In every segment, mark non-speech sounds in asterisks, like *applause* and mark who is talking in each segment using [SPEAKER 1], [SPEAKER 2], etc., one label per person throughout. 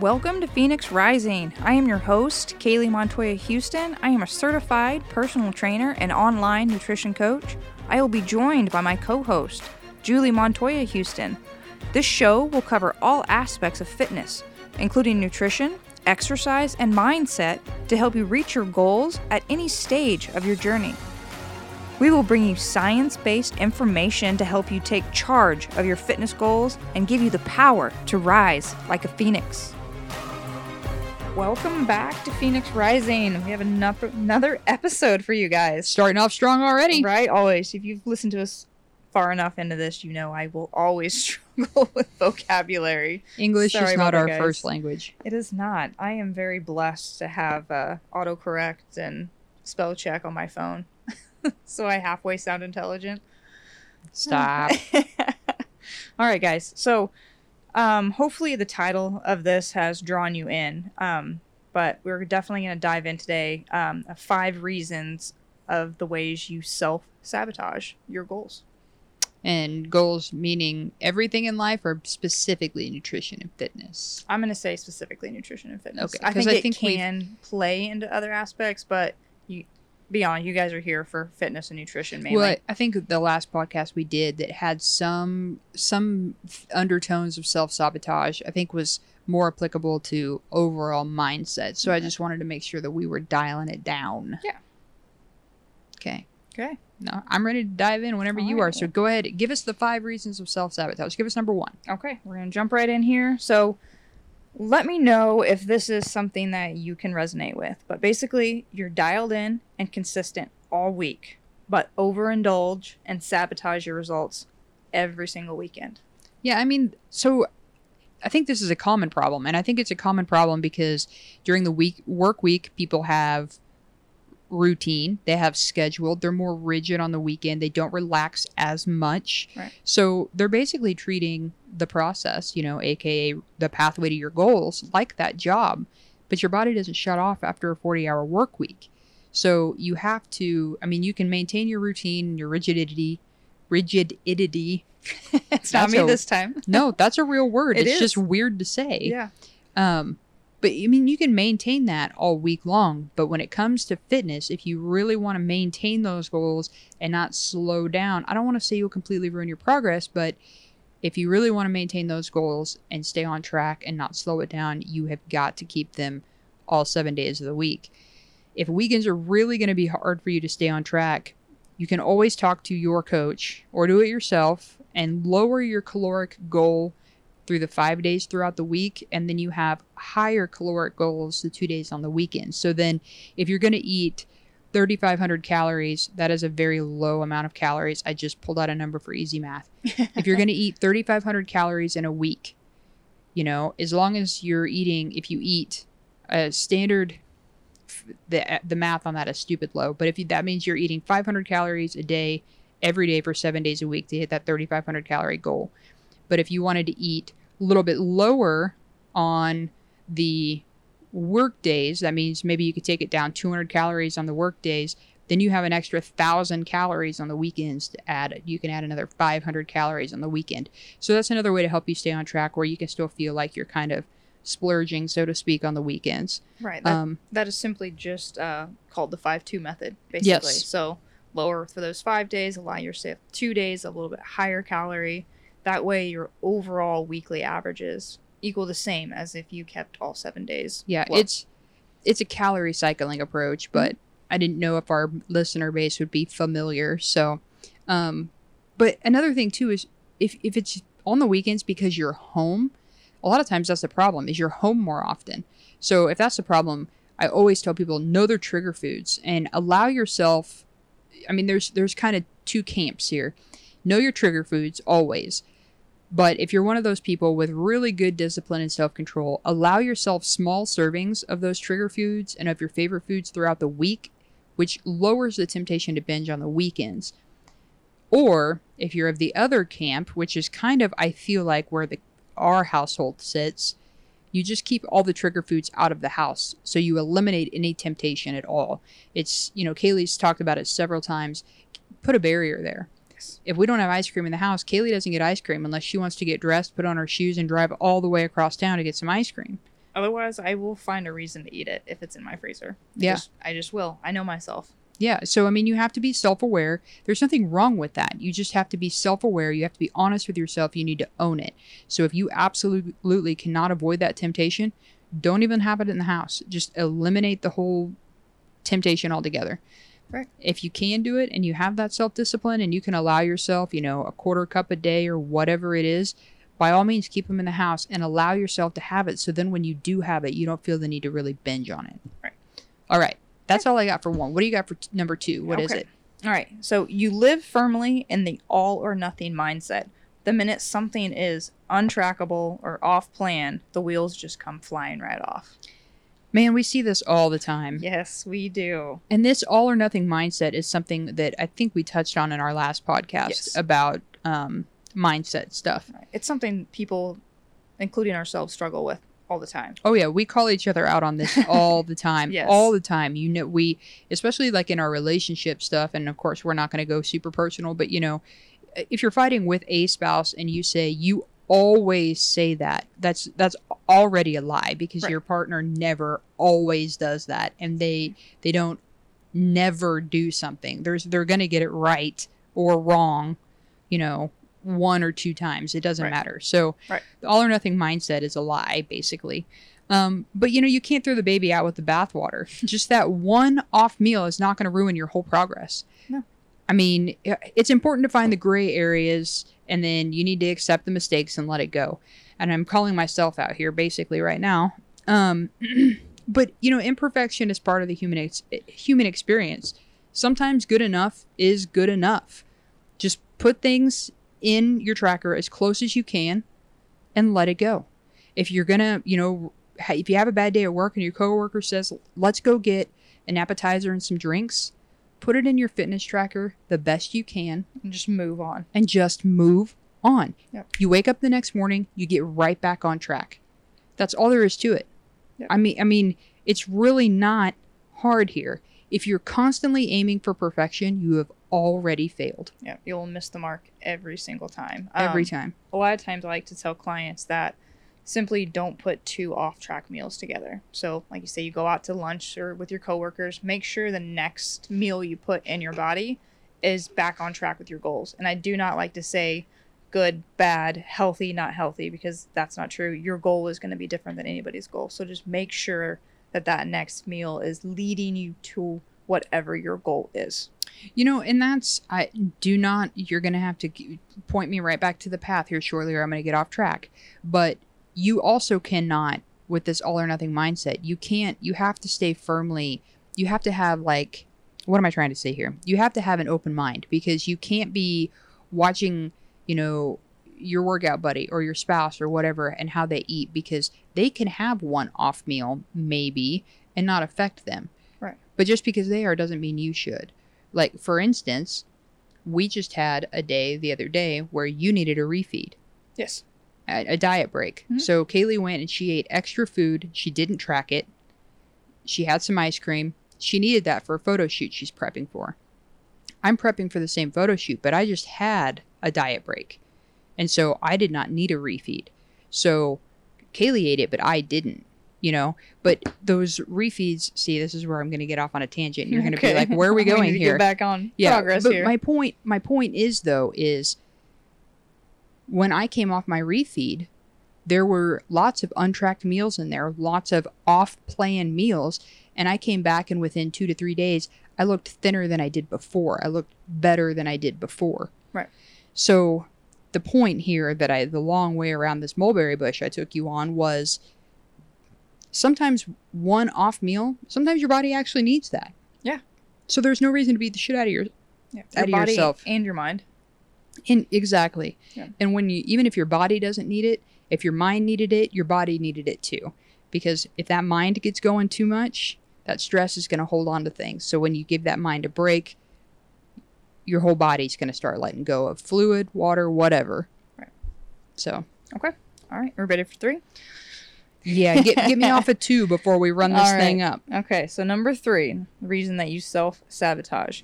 [SPEAKER 1] Welcome to Phoenix Rising. I am your host, Kaylee Montoya Houston. I am a certified personal trainer and online nutrition coach. I will be joined by my co host, Julie Montoya Houston. This show will cover all aspects of fitness, including nutrition, exercise, and mindset to help you reach your goals at any stage of your journey. We will bring you science based information to help you take charge of your fitness goals and give you the power to rise like a phoenix. Welcome back to Phoenix Rising. We have another, another episode for you guys.
[SPEAKER 2] Starting off strong already.
[SPEAKER 1] Right? Always. If you've listened to us far enough into this, you know I will always *laughs* struggle with vocabulary.
[SPEAKER 2] English
[SPEAKER 1] Sorry
[SPEAKER 2] is not our first language.
[SPEAKER 1] It is not. I am very blessed to have uh, autocorrect and spell check on my phone. *laughs* so I halfway sound intelligent.
[SPEAKER 2] Stop. *laughs*
[SPEAKER 1] All right, guys. So, um, hopefully, the title of this has drawn you in. Um, but we're definitely going to dive in today. Um, five reasons of the ways you self sabotage your goals.
[SPEAKER 2] and goals meaning everything in life or specifically nutrition and fitness.
[SPEAKER 1] I'm going to say specifically nutrition and fitness.
[SPEAKER 2] Okay,
[SPEAKER 1] I think
[SPEAKER 2] I
[SPEAKER 1] it
[SPEAKER 2] think
[SPEAKER 1] can play into other aspects, but be honest, you guys are here for fitness and nutrition mainly.
[SPEAKER 2] Well, I think the last podcast we did that had some some undertones of self sabotage, I think was more applicable to overall mindset. So I
[SPEAKER 1] mm-hmm.
[SPEAKER 2] just wanted to make sure that we were dialing it down.
[SPEAKER 1] Yeah.
[SPEAKER 2] Okay.
[SPEAKER 1] Okay.
[SPEAKER 2] No, I'm ready to dive in whenever you
[SPEAKER 1] All
[SPEAKER 2] are.
[SPEAKER 1] right.
[SPEAKER 2] So go ahead, give us the five reasons of self sabotage. Give us number one.
[SPEAKER 1] Okay, we're gonna jump right in here. So, let me know if this is something that you can resonate with. But basically, you're dialed in and consistent all week, but overindulge and sabotage your results every single weekend.
[SPEAKER 2] Yeah, I mean, so I think this is a common problem, and I think it's a common problem because during the week work week, people have routine, they have scheduled, they're more rigid on the weekend, they don't relax as much.
[SPEAKER 1] Right.
[SPEAKER 2] So they're basically treating the process, you know, aka the pathway to your goals, like that job. But your body doesn't shut off after a 40 hour work week. So you have to, I mean, you can maintain your routine, your rigidity, rigidity. *laughs*
[SPEAKER 1] It's not
[SPEAKER 2] That's
[SPEAKER 1] me
[SPEAKER 2] a-
[SPEAKER 1] this time.
[SPEAKER 2] No, that's a real word. *laughs*
[SPEAKER 1] It
[SPEAKER 2] it's just weird to say.
[SPEAKER 1] Yeah.
[SPEAKER 2] Um, but I mean, you can maintain that all week long. But when it comes to fitness, if you really want to maintain those goals and not slow down, I don't want to say you'll completely ruin your progress, but if you really want to maintain those goals and stay on track and not slow it down, you have got to keep them all seven days of the week. If weekends are really going to be hard for you to stay on track, you can always talk to your coach or do it yourself and lower your caloric goal through the five days throughout the week. And then you have higher caloric goals the two days on the weekend. So then if you're going to eat 3,500 calories, that is a very low amount of calories. I just pulled out a number for easy math. *laughs* if you're going to eat 3,500 calories in a week, you know, as long as you're eating, if you eat a standard, the, the math on that is stupid low, but if you, that means you're eating 500 calories a day every day for seven days a week to hit that 3,500 calorie goal. But if you wanted to eat a little bit lower on the work days, that means maybe you could take it down 200 calories on the work days. Then you have an extra thousand calories on the weekends to add. You can add another 500 calories on the weekend. So that's another way to help you stay on track where you can still feel like you're kind of splurging, so to speak, on the weekends.
[SPEAKER 1] Right. That,
[SPEAKER 2] Um,
[SPEAKER 1] that is simply just uh, called the 5 2 method, basically.
[SPEAKER 2] Yes.
[SPEAKER 1] So, lower for those five days, allow yourself two days, a little bit higher calorie. That way, your overall weekly averages equal the same as if you kept all seven days.
[SPEAKER 2] Yeah,
[SPEAKER 1] Well-
[SPEAKER 2] it's it's a calorie cycling approach, but I didn't know if our listener base would be familiar. So, um, but another thing too is if if it's on the weekends because you're home, a lot of times that's the problem is you're home more often. So if that's the problem, I always tell people know their trigger foods and allow yourself. I mean, there's there's kind of two camps here. Know your trigger foods always. But if you're one of those people with really good discipline and self control, allow yourself small servings of those trigger foods and of your favorite foods throughout the week, which lowers the temptation to binge on the weekends. Or if you're of the other camp, which is kind of, I feel like, where the our household sits, you just keep all the trigger foods out of the house. So you eliminate any temptation at all. It's, you know, Kaylee's talked about it several times. Put a barrier there if we don't have ice cream in the house, Kaylee doesn't get ice cream unless she wants to get dressed, put on her shoes, and drive all the way across town to get some ice cream.
[SPEAKER 1] Otherwise, I will find a reason to eat it if it's in my freezer.
[SPEAKER 2] Yeah.
[SPEAKER 1] just- I just will. I know myself.
[SPEAKER 2] Yeah. So, I mean, you have to be self aware. There's nothing wrong with that. You just have to be self aware. You have to be honest with yourself. You need to own it. So, if you absolutely cannot avoid that temptation, don't even have it in the house. Just eliminate the whole temptation altogether.
[SPEAKER 1] Right.
[SPEAKER 2] If you can do it and you have that self discipline and you can allow yourself, you know, a quarter cup a day or whatever it is, by all means, keep them in the house and allow yourself to have it. So then when you do have it, you don't feel the need to really binge on it.
[SPEAKER 1] Right.
[SPEAKER 2] All right. That's all I got for one. What do you got for t- number two? What is
[SPEAKER 1] Okay.
[SPEAKER 2] it?
[SPEAKER 1] All right. So you live firmly in the all or nothing mindset. The minute something is untrackable or off plan, the wheels just come flying right off.
[SPEAKER 2] Man, we see this all the time.
[SPEAKER 1] Yes, we do.
[SPEAKER 2] And this all or nothing mindset is something that I think we touched on in our last podcast
[SPEAKER 1] Yes.
[SPEAKER 2] about um, mindset stuff.
[SPEAKER 1] It's something people, including ourselves, struggle with all the time.
[SPEAKER 2] Oh yeah, we call each other out on this all the *laughs* time.
[SPEAKER 1] Yes.
[SPEAKER 2] All the time. You know, we especially like in our relationship stuff and of course we're not going to go super personal, but you know, if you're fighting with a spouse and you say you always say that, that's that's already a lie because
[SPEAKER 1] Right.
[SPEAKER 2] your partner never always does that and they they don't never do something. There's they're going to get it right or wrong, you know, one or two times. It doesn't
[SPEAKER 1] Right.
[SPEAKER 2] matter. So
[SPEAKER 1] Right.
[SPEAKER 2] the all or nothing mindset is a lie, basically. Um, but you know, you can't throw the baby out with the bathwater. *laughs* Just that one off meal is not going to ruin your whole progress.
[SPEAKER 1] No.
[SPEAKER 2] I mean, it's important to find the gray areas and then you need to accept the mistakes and let it go. And I'm calling myself out here basically right now. Um, *clears throat* but you know, imperfection is part of the human ex- human experience. Sometimes good enough is good enough. Just put things in your tracker as close as you can and let it go. If you're gonna, you know, if you have a bad day at work and your coworker says, "Let's go get an appetizer and some drinks," put it in your fitness tracker the best you can
[SPEAKER 1] And just move on.
[SPEAKER 2] and just move on.
[SPEAKER 1] Yep.
[SPEAKER 2] You wake up the next morning, you get right back on track. That's all there is to it.
[SPEAKER 1] Yep.
[SPEAKER 2] I mean, I mean, it's really not hard here. If you're constantly aiming for perfection, you have already failed
[SPEAKER 1] Yeah, you'll miss the mark every single time.
[SPEAKER 2] every
[SPEAKER 1] Um,
[SPEAKER 2] time.
[SPEAKER 1] a lot of times I like to tell clients that simply don't put two off track meals together. So, like you say, you go out to lunch or with your coworkers, make sure the next meal you put in your body is back on track with your goals. And I do not like to say good, bad, healthy, not healthy, because that's not true. Your goal is going to be different than anybody's goal. So, just make sure that that next meal is leading you to whatever your goal is.
[SPEAKER 2] You know, and that's I do not. You're gonna have to point me right back to the path here shortly, or I'm gonna get off track. But you also cannot, with this all or nothing mindset, you can't. You have to stay firmly. You have to have like, what am I trying to say here? You have to have an open mind because you can't be watching, you know, your workout buddy or your spouse or whatever and how they eat because they can have one off meal maybe and not affect them.
[SPEAKER 1] Right.
[SPEAKER 2] But just because they are doesn't mean you should. Like, for instance, we just had a day the other day where you needed a refeed,
[SPEAKER 1] Yes.
[SPEAKER 2] A, a diet break.
[SPEAKER 1] Mhm.
[SPEAKER 2] So Kaylee went and she ate extra food. She didn't track it. She had some ice cream. She needed that for a photo shoot she's prepping for. I'm prepping for the same photo shoot, but I just had a diet break. And so I did not need a refeed. So Kaylee ate it, but I didn't, you know? But those refeeds, see, this is where I'm going to get off on a tangent. You're going to be *laughs* like, where are we *laughs* going
[SPEAKER 1] need to
[SPEAKER 2] here?
[SPEAKER 1] Get back on
[SPEAKER 2] yeah,
[SPEAKER 1] progress
[SPEAKER 2] but
[SPEAKER 1] here.
[SPEAKER 2] my point, my point is though, is when I came off my refeed, there were lots of untracked meals in there, lots of off-plan meals, and I came back and within two to three days, I looked thinner than I did before. I looked better than I did before.
[SPEAKER 1] Right.
[SPEAKER 2] So the point here that I, the long way around this mulberry bush I took you on was sometimes one off meal, sometimes your body actually needs that.
[SPEAKER 1] Yeah.
[SPEAKER 2] So there's no reason to beat the shit out of your
[SPEAKER 1] yeah.
[SPEAKER 2] out
[SPEAKER 1] your
[SPEAKER 2] of
[SPEAKER 1] body
[SPEAKER 2] yourself.
[SPEAKER 1] and your mind.
[SPEAKER 2] In exactly.
[SPEAKER 1] Yeah.
[SPEAKER 2] And when you even if your body doesn't need it, if your mind needed it, your body needed it too. Because if that mind gets going too much, that stress is going to hold on to things. So when you give that mind a break, your whole body's going to start letting go of fluid, water, whatever.
[SPEAKER 1] Right.
[SPEAKER 2] So,
[SPEAKER 1] Okay. All right. We're ready for three.
[SPEAKER 2] yeah, get get me off a 2 before we run this *laughs*
[SPEAKER 1] right.
[SPEAKER 2] thing up.
[SPEAKER 1] Okay. So number three, the reason that you self sabotage.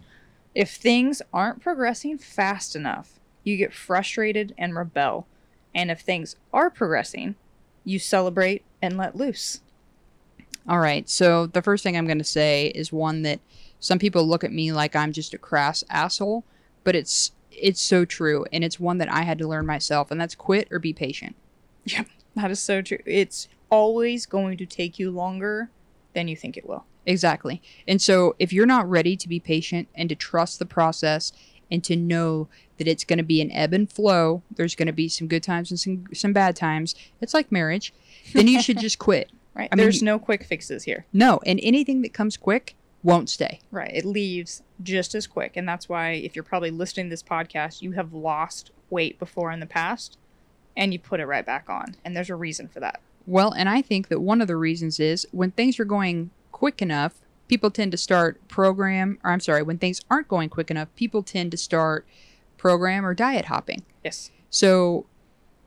[SPEAKER 1] If things aren't progressing fast enough, you get frustrated and rebel. And if things are progressing, you celebrate and let loose.
[SPEAKER 2] All right. So the first thing I'm going to say is one that some people look at me like I'm just a crass asshole, but it's it's so true and it's one that I had to learn myself and that's quit or be patient.
[SPEAKER 1] Yep, that is so true. It's always going to take you longer than you think it will.
[SPEAKER 2] Exactly. And so if you're not ready to be patient and to trust the process and to know that it's going to be an ebb and flow, there's going to be some good times and some some bad times. It's like marriage. Then you should just quit. *laughs*
[SPEAKER 1] Right?
[SPEAKER 2] I
[SPEAKER 1] There's
[SPEAKER 2] you-
[SPEAKER 1] no quick fixes here.
[SPEAKER 2] No, and anything that comes quick won't stay.
[SPEAKER 1] Right. It leaves just as quick. And that's why, if you're probably listening to this podcast, you have lost weight before in the past and you put it right back on. And there's a reason for that.
[SPEAKER 2] Well, and I think that one of the reasons is when things are going quick enough, people tend to start program, or I'm sorry, when things aren't going quick enough, people tend to start program or diet hopping.
[SPEAKER 1] Yes.
[SPEAKER 2] So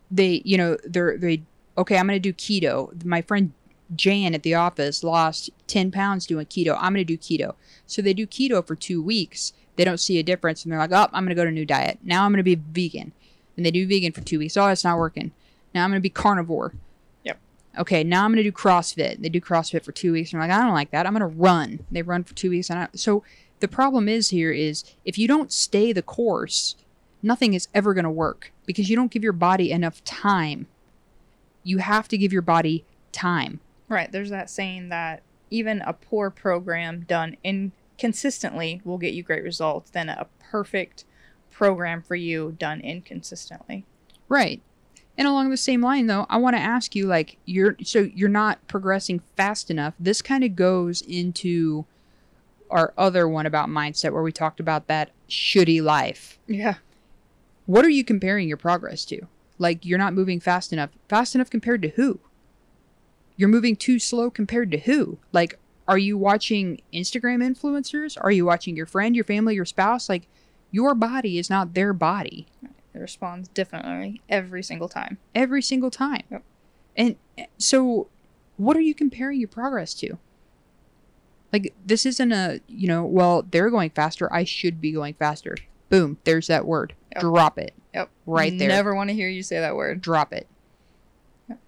[SPEAKER 2] they, you know, they're, they, okay, I'm going to do keto. My friend Jan at the office lost 10 pounds doing keto. I'm going to do keto. So they do keto for two weeks. They don't see a difference and they're like, oh, I'm going to go to a new diet. Now I'm going to be vegan. And they do vegan for two weeks. Oh, it's not working. Now I'm going to be carnivore. Okay, now I'm going to do CrossFit. They do CrossFit for two weeks. And I'm like, I don't like that. I'm going to run. They run for two weeks. And I, so the problem is here is if you don't stay the course, nothing is ever going to work because you don't give your body enough time. You have to give your body time.
[SPEAKER 1] Right. There's that saying that even a poor program done inconsistently will get you great results than a perfect program for you done inconsistently.
[SPEAKER 2] Right. And along the same line though, I want to ask you like you're so you're not progressing fast enough. This kind of goes into our other one about mindset where we talked about that shitty life.
[SPEAKER 1] Yeah.
[SPEAKER 2] What are you comparing your progress to? Like you're not moving fast enough. Fast enough compared to who? You're moving too slow compared to who? Like are you watching Instagram influencers? Are you watching your friend, your family, your spouse? Like your body is not their body
[SPEAKER 1] responds differently every single time.
[SPEAKER 2] every single time.
[SPEAKER 1] Yep.
[SPEAKER 2] And uh, so, what are you comparing your progress to? Like, this isn't a, you know, well, they're going faster. I should be going faster. Boom. There's that word.
[SPEAKER 1] Yep.
[SPEAKER 2] Drop it.
[SPEAKER 1] Yep.
[SPEAKER 2] Right there.
[SPEAKER 1] Never want to hear you say that word.
[SPEAKER 2] Drop it.
[SPEAKER 1] Yep.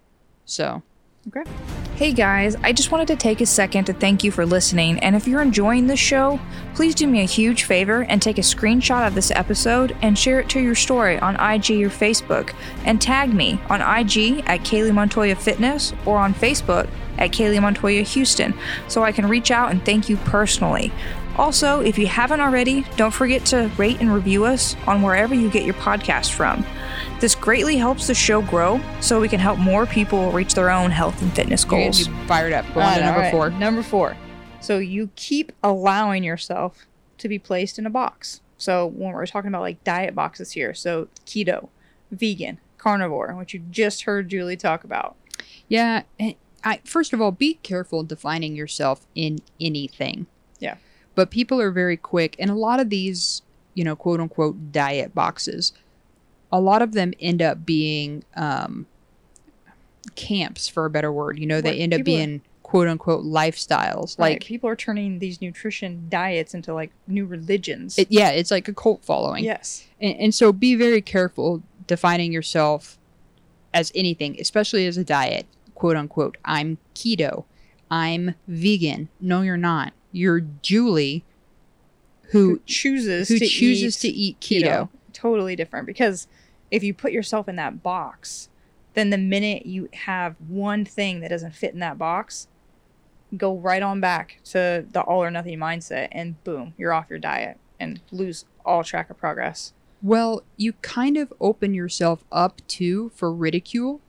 [SPEAKER 2] So,
[SPEAKER 1] Okay. Hey guys, I just wanted to take a second to thank you for listening. And if you're enjoying this show, please do me a huge favor and take a screenshot of this episode and share it to your story on IG or Facebook. And tag me on IG at Kaylee Montoya Fitness or on Facebook at Kaylee Montoya Houston so I can reach out and thank you personally. Also, if you haven't already, don't forget to rate and review us on wherever you get your podcast from. This greatly helps the show grow so we can help more people reach their own health and fitness
[SPEAKER 2] you're getting
[SPEAKER 1] goals.
[SPEAKER 2] me fired up. Go on to number
[SPEAKER 1] alright.
[SPEAKER 2] four.
[SPEAKER 1] Number four. So you keep allowing yourself to be placed in a box. So when we're talking about like diet boxes here, so keto, vegan, carnivore, which you just heard Julie talk about.
[SPEAKER 2] Yeah. and I, first of all, be careful defining yourself in anything.
[SPEAKER 1] Yeah.
[SPEAKER 2] But people are very quick, and a lot of these, you know, quote unquote diet boxes, a lot of them end up being um, camps, for a better word. You know, they
[SPEAKER 1] Right,
[SPEAKER 2] end up
[SPEAKER 1] people are-
[SPEAKER 2] being quote unquote lifestyles.
[SPEAKER 1] Like
[SPEAKER 2] Like,
[SPEAKER 1] people are turning these nutrition diets into like new religions.
[SPEAKER 2] it, yeah, it's like a cult following.
[SPEAKER 1] yes.
[SPEAKER 2] And, and so be very careful defining yourself as anything, especially as a diet, quote unquote. I'm keto. I'm vegan. No, you're not. You're Julie
[SPEAKER 1] Who
[SPEAKER 2] who
[SPEAKER 1] chooses
[SPEAKER 2] who
[SPEAKER 1] to
[SPEAKER 2] chooses
[SPEAKER 1] eat
[SPEAKER 2] to eat keto.
[SPEAKER 1] Totally different because if you put yourself in that box, then the minute you have one thing that doesn't fit in that box, go right on back to the all or nothing mindset and boom, you're off your diet and lose all track of progress.
[SPEAKER 2] Well, you kind of open yourself up to for ridicule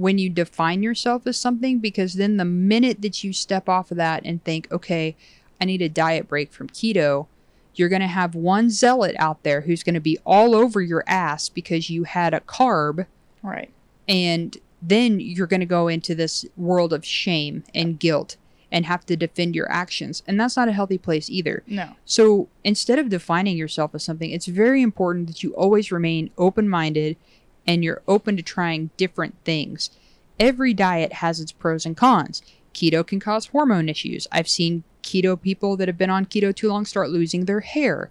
[SPEAKER 2] when you define yourself as something because then the minute that you step off of that and think, okay, I need a diet break from keto, you're going to have one zealot out there who's going to be all over your ass because you had a carb
[SPEAKER 1] Right.
[SPEAKER 2] and then you're going to go into this world of shame and guilt and have to defend your actions. And that's not a healthy place either.
[SPEAKER 1] No.
[SPEAKER 2] So instead of defining yourself as something, it's very important that you always remain open minded and you're open to trying different things. Every diet has its pros and cons. Keto can cause hormone issues. I've seen keto people that have been on keto too long start losing their hair.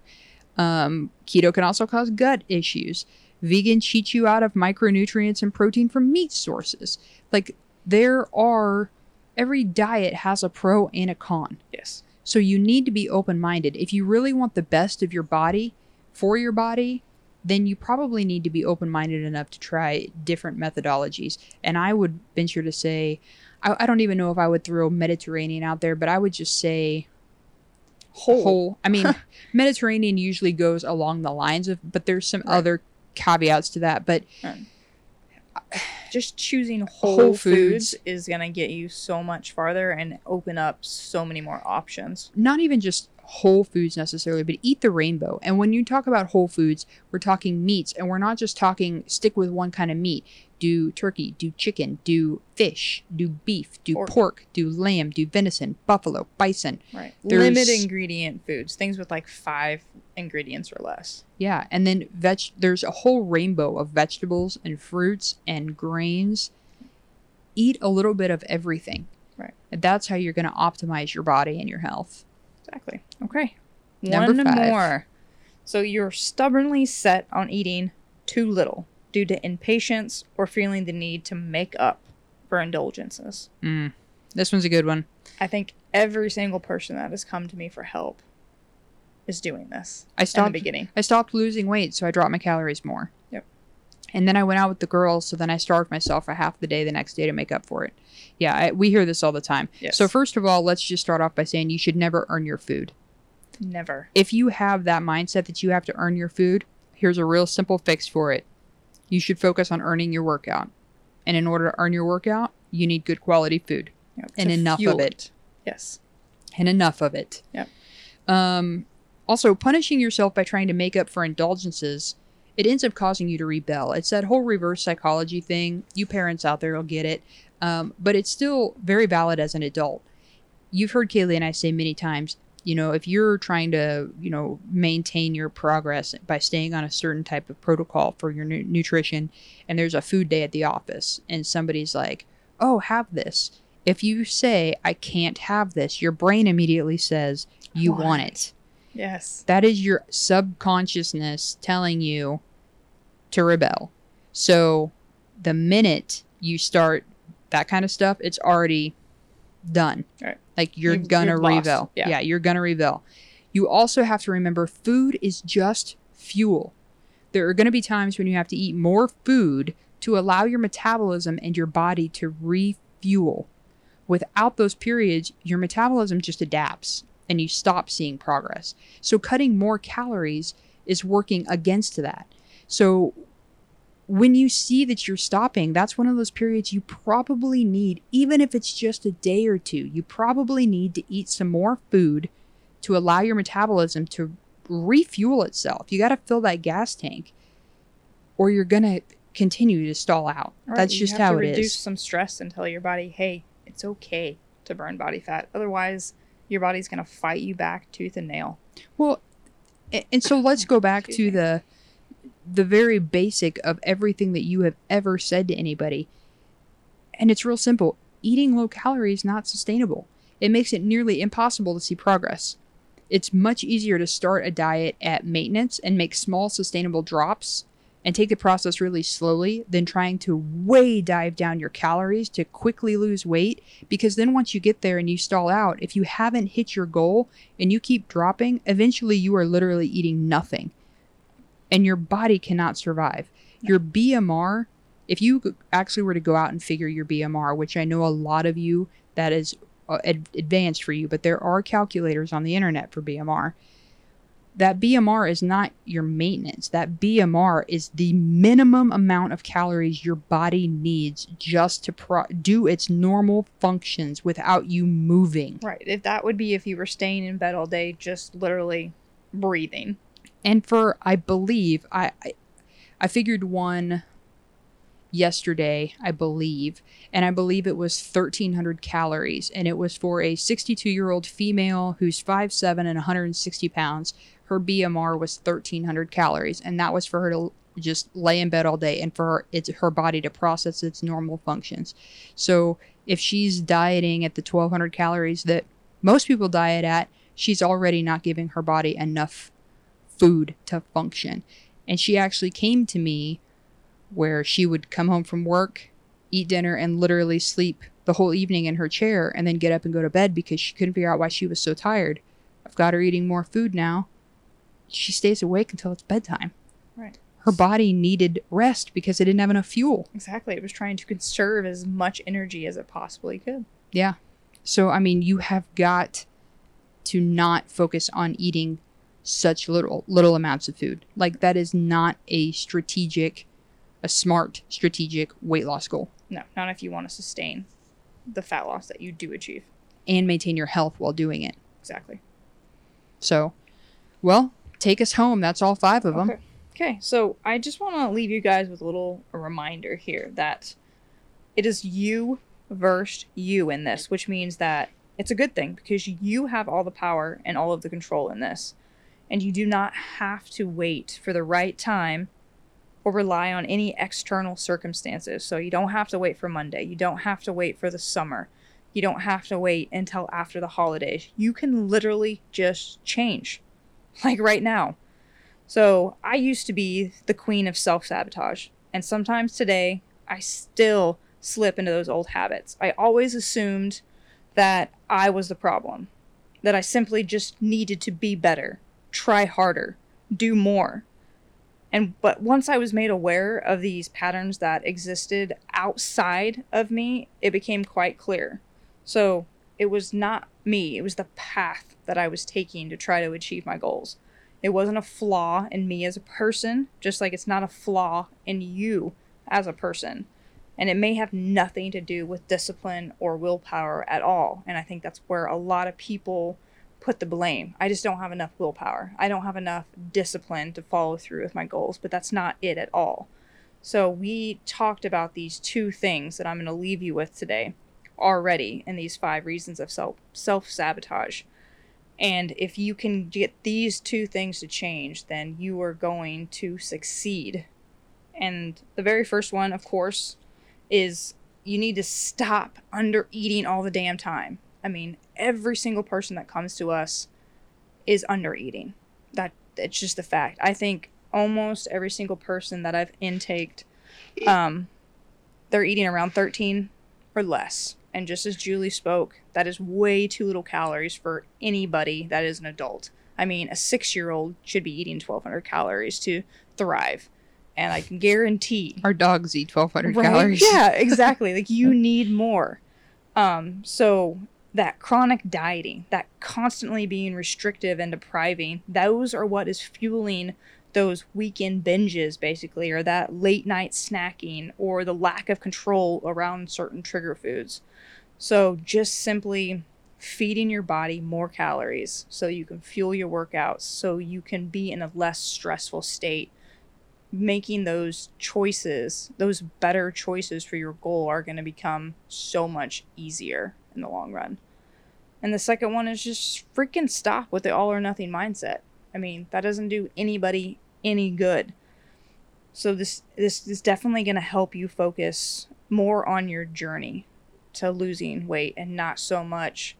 [SPEAKER 2] Um, keto can also cause gut issues. Vegan cheats you out of micronutrients and protein from meat sources. Like there are every diet has a pro and a con.
[SPEAKER 1] Yes.
[SPEAKER 2] So you need to be open minded. If you really want the best of your body for your body, then you probably need to be open minded enough to try different methodologies. And I would venture to say, I, I, don't even know if I would throw Mediterranean out there, but I would just say
[SPEAKER 1] whole.
[SPEAKER 2] whole. I mean, *laughs* Mediterranean usually goes along the lines of, but there's some
[SPEAKER 1] Right.
[SPEAKER 2] other caveats to that. But *sighs*
[SPEAKER 1] Just choosing whole,
[SPEAKER 2] Whole
[SPEAKER 1] foods.
[SPEAKER 2] foods.
[SPEAKER 1] is going to get you so much farther and open up so many more options.
[SPEAKER 2] not even just whole foods necessarily, but eat the rainbow. And when you talk about whole foods, we're talking meats, and we're not just talking stick with one kind of meat. Do turkey, do chicken, do fish, do beef, do
[SPEAKER 1] Pork.
[SPEAKER 2] pork, do lamb, do venison, buffalo, bison.
[SPEAKER 1] Right.
[SPEAKER 2] There's-
[SPEAKER 1] Limited ingredient foods, things with like five ingredients or less.
[SPEAKER 2] Yeah, and then veg. There's a whole rainbow of vegetables and fruits and grains. Eat a little bit of everything.
[SPEAKER 1] Right.
[SPEAKER 2] That's how you're going to optimize your body and your health.
[SPEAKER 1] Exactly. Okay.
[SPEAKER 2] Number
[SPEAKER 1] One
[SPEAKER 2] five.
[SPEAKER 1] more. So you're stubbornly set on eating too little due to impatience or feeling the need to make up for indulgences.
[SPEAKER 2] Mm. This one's a good one.
[SPEAKER 1] I think every single person that has come to me for help is doing this
[SPEAKER 2] I
[SPEAKER 1] in the
[SPEAKER 2] stopped
[SPEAKER 1] beginning.
[SPEAKER 2] I stopped losing weight, so I dropped my calories more. And then I went out with the girls, so then I starved myself for half the day the next day to make up for it. Yeah, I, we hear this all the time.
[SPEAKER 1] Yes.
[SPEAKER 2] So first of all, let's just start off by saying you should never earn your food.
[SPEAKER 1] Never.
[SPEAKER 2] If you have that mindset that you have to earn your food, here's a real simple fix for it. You should focus on earning your workout. And in order to earn your workout, you need good quality food
[SPEAKER 1] Yep,
[SPEAKER 2] and enough of it.
[SPEAKER 1] Yes.
[SPEAKER 2] and enough of it.
[SPEAKER 1] Yep.
[SPEAKER 2] Um, also, punishing yourself by trying to make up for indulgences, it ends up causing you to rebel. It's that whole reverse psychology thing. You parents out there will get it, um, but it's still very valid as an adult. You've heard Kaylee and I say many times, you know, if you're trying to, you know, maintain your progress by staying on a certain type of protocol for your nu- nutrition, and there's a food day at the office, and somebody's like, "Oh, have this." If you say, "I can't have this," your brain immediately says, "You want
[SPEAKER 1] Want
[SPEAKER 2] it."
[SPEAKER 1] Yes.
[SPEAKER 2] That is your subconsciousness telling you to rebel. So the minute you start that kind of stuff, it's already done.
[SPEAKER 1] Right.
[SPEAKER 2] Like you're
[SPEAKER 1] You've-
[SPEAKER 2] gonna
[SPEAKER 1] lost.
[SPEAKER 2] rebel.
[SPEAKER 1] Yeah.
[SPEAKER 2] you're gonna rebel. You also have to remember food is just fuel. There are going to be times when you have to eat more food to allow your metabolism and your body to refuel. Without those periods, your metabolism just adapts and you stop seeing progress. So cutting more calories is working against that. So when you see that you're stopping, that's one of those periods you probably need, even if it's just a day or two, you probably need to eat some more food to allow your metabolism to refuel itself. You got to fill that gas tank or you're going to continue to stall out.
[SPEAKER 1] Right,
[SPEAKER 2] That's
[SPEAKER 1] you
[SPEAKER 2] just
[SPEAKER 1] have
[SPEAKER 2] how
[SPEAKER 1] to
[SPEAKER 2] it
[SPEAKER 1] reduce
[SPEAKER 2] is.
[SPEAKER 1] some stress and tell your body, hey, it's okay to burn body fat. Otherwise, your body's going to fight you back tooth and nail.
[SPEAKER 2] Well, and so let's go back to the the very basic of everything that you have ever said to anybody. And it's real simple. Eating low calories is not sustainable. It makes it nearly impossible to see progress. It's much easier to start a diet at maintenance and make small sustainable drops and take the process really slowly than trying to way dive down your calories to quickly lose weight because then once you get there and you stall out, if you haven't hit your goal and you keep dropping, eventually you are literally eating nothing. And your body cannot survive. Your BMR, if you actually were to go out and figure your BMR, which I know a lot of you that is uh, advanced for you, but there are calculators on the internet for BMR. That BMR is not your maintenance. That BMR is the minimum amount of calories your body needs just to pro- do its normal functions without you moving.
[SPEAKER 1] Right. If that would be if you were staying in bed all day, just literally breathing.
[SPEAKER 2] And for I believe I, I I figured one yesterday, I believe, and I believe it was 1300 calories and it was for a 62-year-old female who's 5'7 and 160 pounds. Her BMR was 1300 calories and that was for her to just lay in bed all day and for her, it's her body to process its normal functions. So, if she's dieting at the 1200 calories that most people diet at, she's already not giving her body enough food to function. And she actually came to me where she would come home from work eat dinner, and literally sleep the whole evening in her chair and then get up and go to bed because she couldn't figure out why she was so tired. I've got her eating more food now. She stays awake until it's bedtime.
[SPEAKER 1] Right.
[SPEAKER 2] Her body needed rest because it didn't have enough fuel.
[SPEAKER 1] Exactly. It was trying to conserve as much energy as it possibly could.
[SPEAKER 2] Yeah. So, I mean, you have got to not focus on eating such little little amounts of food. Like that is not a strategic a smart strategic weight loss goal
[SPEAKER 1] No, not if you want to sustain the fat loss that you do achieve.
[SPEAKER 2] and maintain your health while doing it.
[SPEAKER 1] Exactly.
[SPEAKER 2] So, well, take us home. That's all 5 of them.
[SPEAKER 1] Okay. Okay, so I just want to leave you guys with a little reminder here that it is you versus you in this, which means that it's a good thing because you have all the power and all of the control in this. And you do not have to wait for the right time or rely on any external circumstances. So you don't have to wait for Monday. You don't have to wait for the summer. You don't have to wait until after the holidays. You can literally just change, *laughs* like right now. So I used to be the queen of self sabotage. And sometimes today, I still slip into those old habits. I always assumed that I was the problem, that I simply just needed to be better, try harder, do more. And but once I was made aware of these patterns that existed outside of me, it became quite clear. So it was not me, it was the path that I was taking to try to achieve my goals. It wasn't a flaw in me as a person, just like it's not a flaw in you as a person. And it may have nothing to do with discipline or willpower at all. And I think that's where a lot of people put the blame. I just don't have enough willpower. I don't have enough discipline to follow through with my goals, but that's not it at all. So we talked about these two things that I'm going to leave you with today already in these five reasons of self self sabotage. And if you can get these two things to change, then you are going to succeed. And the very first one, of course, is you need to stop under eating all the damn time. I mean, every single person that comes to us is under eating. That it's just a fact. I think almost every single person that I've intaked, um, they're eating around 13 or less. And just as Julie spoke, that is way too little calories for anybody that is an adult. I mean, a six year old should be eating 1,200 calories to thrive. And I can guarantee. *laughs*
[SPEAKER 2] Our dogs eat 1200
[SPEAKER 1] Right?
[SPEAKER 2] calories.
[SPEAKER 1] Yeah, *laughs* exactly. like you need more. Um, so that chronic dieting, that constantly being restrictive and depriving, those are what is fueling those weekend binges basically or that late night snacking or the lack of control around certain trigger foods. So just simply feeding your body more calories so you can fuel your workouts so you can be in a less stressful state making those choices, those better choices for your goal are going to become so much easier in the long run. And the second one is just freaking stop with the all or nothing mindset. I mean, that doesn't do anybody any good. So this this is definitely going to help you focus more on your journey to losing weight and not so much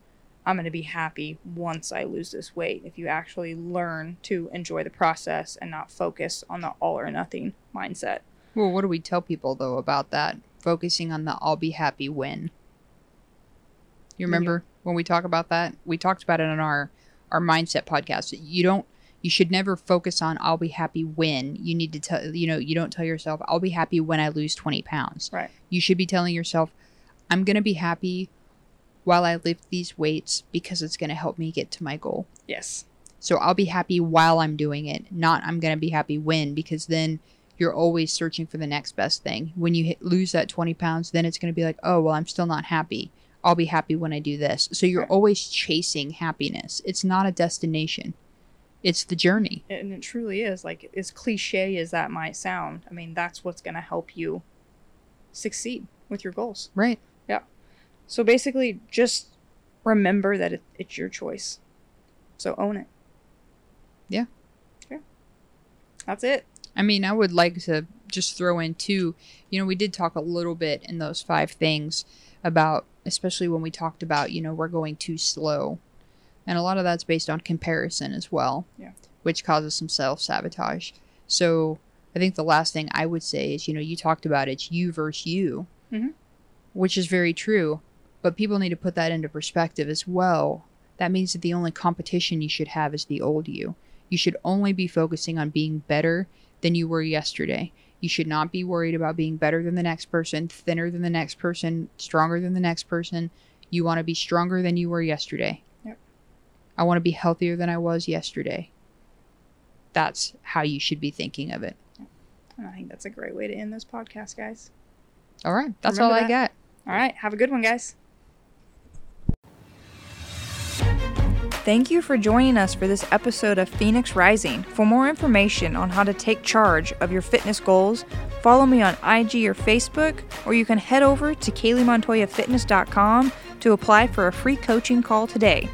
[SPEAKER 1] I'm going to be happy once I lose this weight. If you actually learn to enjoy the process and not focus on the all or nothing mindset.
[SPEAKER 2] Well, what do we tell people though about that? Focusing on the I'll be happy when. You mm-hmm. remember when we talk about that? We talked about it on our our mindset podcast. You don't you should never focus on I'll be happy when. You need to tell you know, you don't tell yourself I'll be happy when I lose 20 pounds.
[SPEAKER 1] Right.
[SPEAKER 2] You should be telling yourself I'm going to be happy while I lift these weights because it's going to help me get to my goal.
[SPEAKER 1] Yes.
[SPEAKER 2] So I'll be happy while I'm doing it, not I'm going to be happy when, because then you're always searching for the next best thing. When you hit, lose that 20 pounds, then it's going to be like, oh, well, I'm still not happy. I'll be happy when I do this. So you're always chasing happiness. It's not a destination, it's the journey.
[SPEAKER 1] And it truly is. Like, as cliche as that might sound, I mean, that's what's going to help you succeed with your goals.
[SPEAKER 2] Right. Yeah.
[SPEAKER 1] So basically, just remember that it, it's your choice. So own it.
[SPEAKER 2] Yeah.
[SPEAKER 1] Yeah. That's it.
[SPEAKER 2] I mean, I would like to just throw in too, you know, we did talk a little bit in those five things about, especially when we talked about, you know, we're going too slow. And a lot of that's based on comparison as well,
[SPEAKER 1] Yeah.
[SPEAKER 2] which causes some self sabotage. So I think the last thing I would say is, you know, you talked about it's you versus you.
[SPEAKER 1] Mhm.
[SPEAKER 2] which is very true. But people need to put that into perspective as well. That means that the only competition you should have is the old you. You should only be focusing on being better than you were yesterday. You should not be worried about being better than the next person, thinner than the next person, stronger than the next person. You want to be stronger than you were yesterday.
[SPEAKER 1] Yep.
[SPEAKER 2] I want to be healthier than I was yesterday. That's how you should be thinking of it.
[SPEAKER 1] And I think that's a great way to end this podcast, guys.
[SPEAKER 2] All right. That's
[SPEAKER 1] Remember
[SPEAKER 2] all I got.
[SPEAKER 1] All right. Have a good one, guys. Thank you for joining us for this episode of Phoenix Rising. For more information on how to take charge of your fitness goals, follow me on IG or Facebook, or you can head over to KayleeMontoyaFitness.com to apply for a free coaching call today.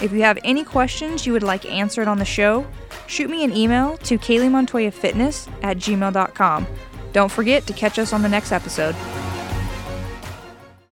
[SPEAKER 1] If you have any questions you would like answered on the show, shoot me an email to KayleeMontoyaFitness at gmail.com. Don't forget to catch us on the next episode.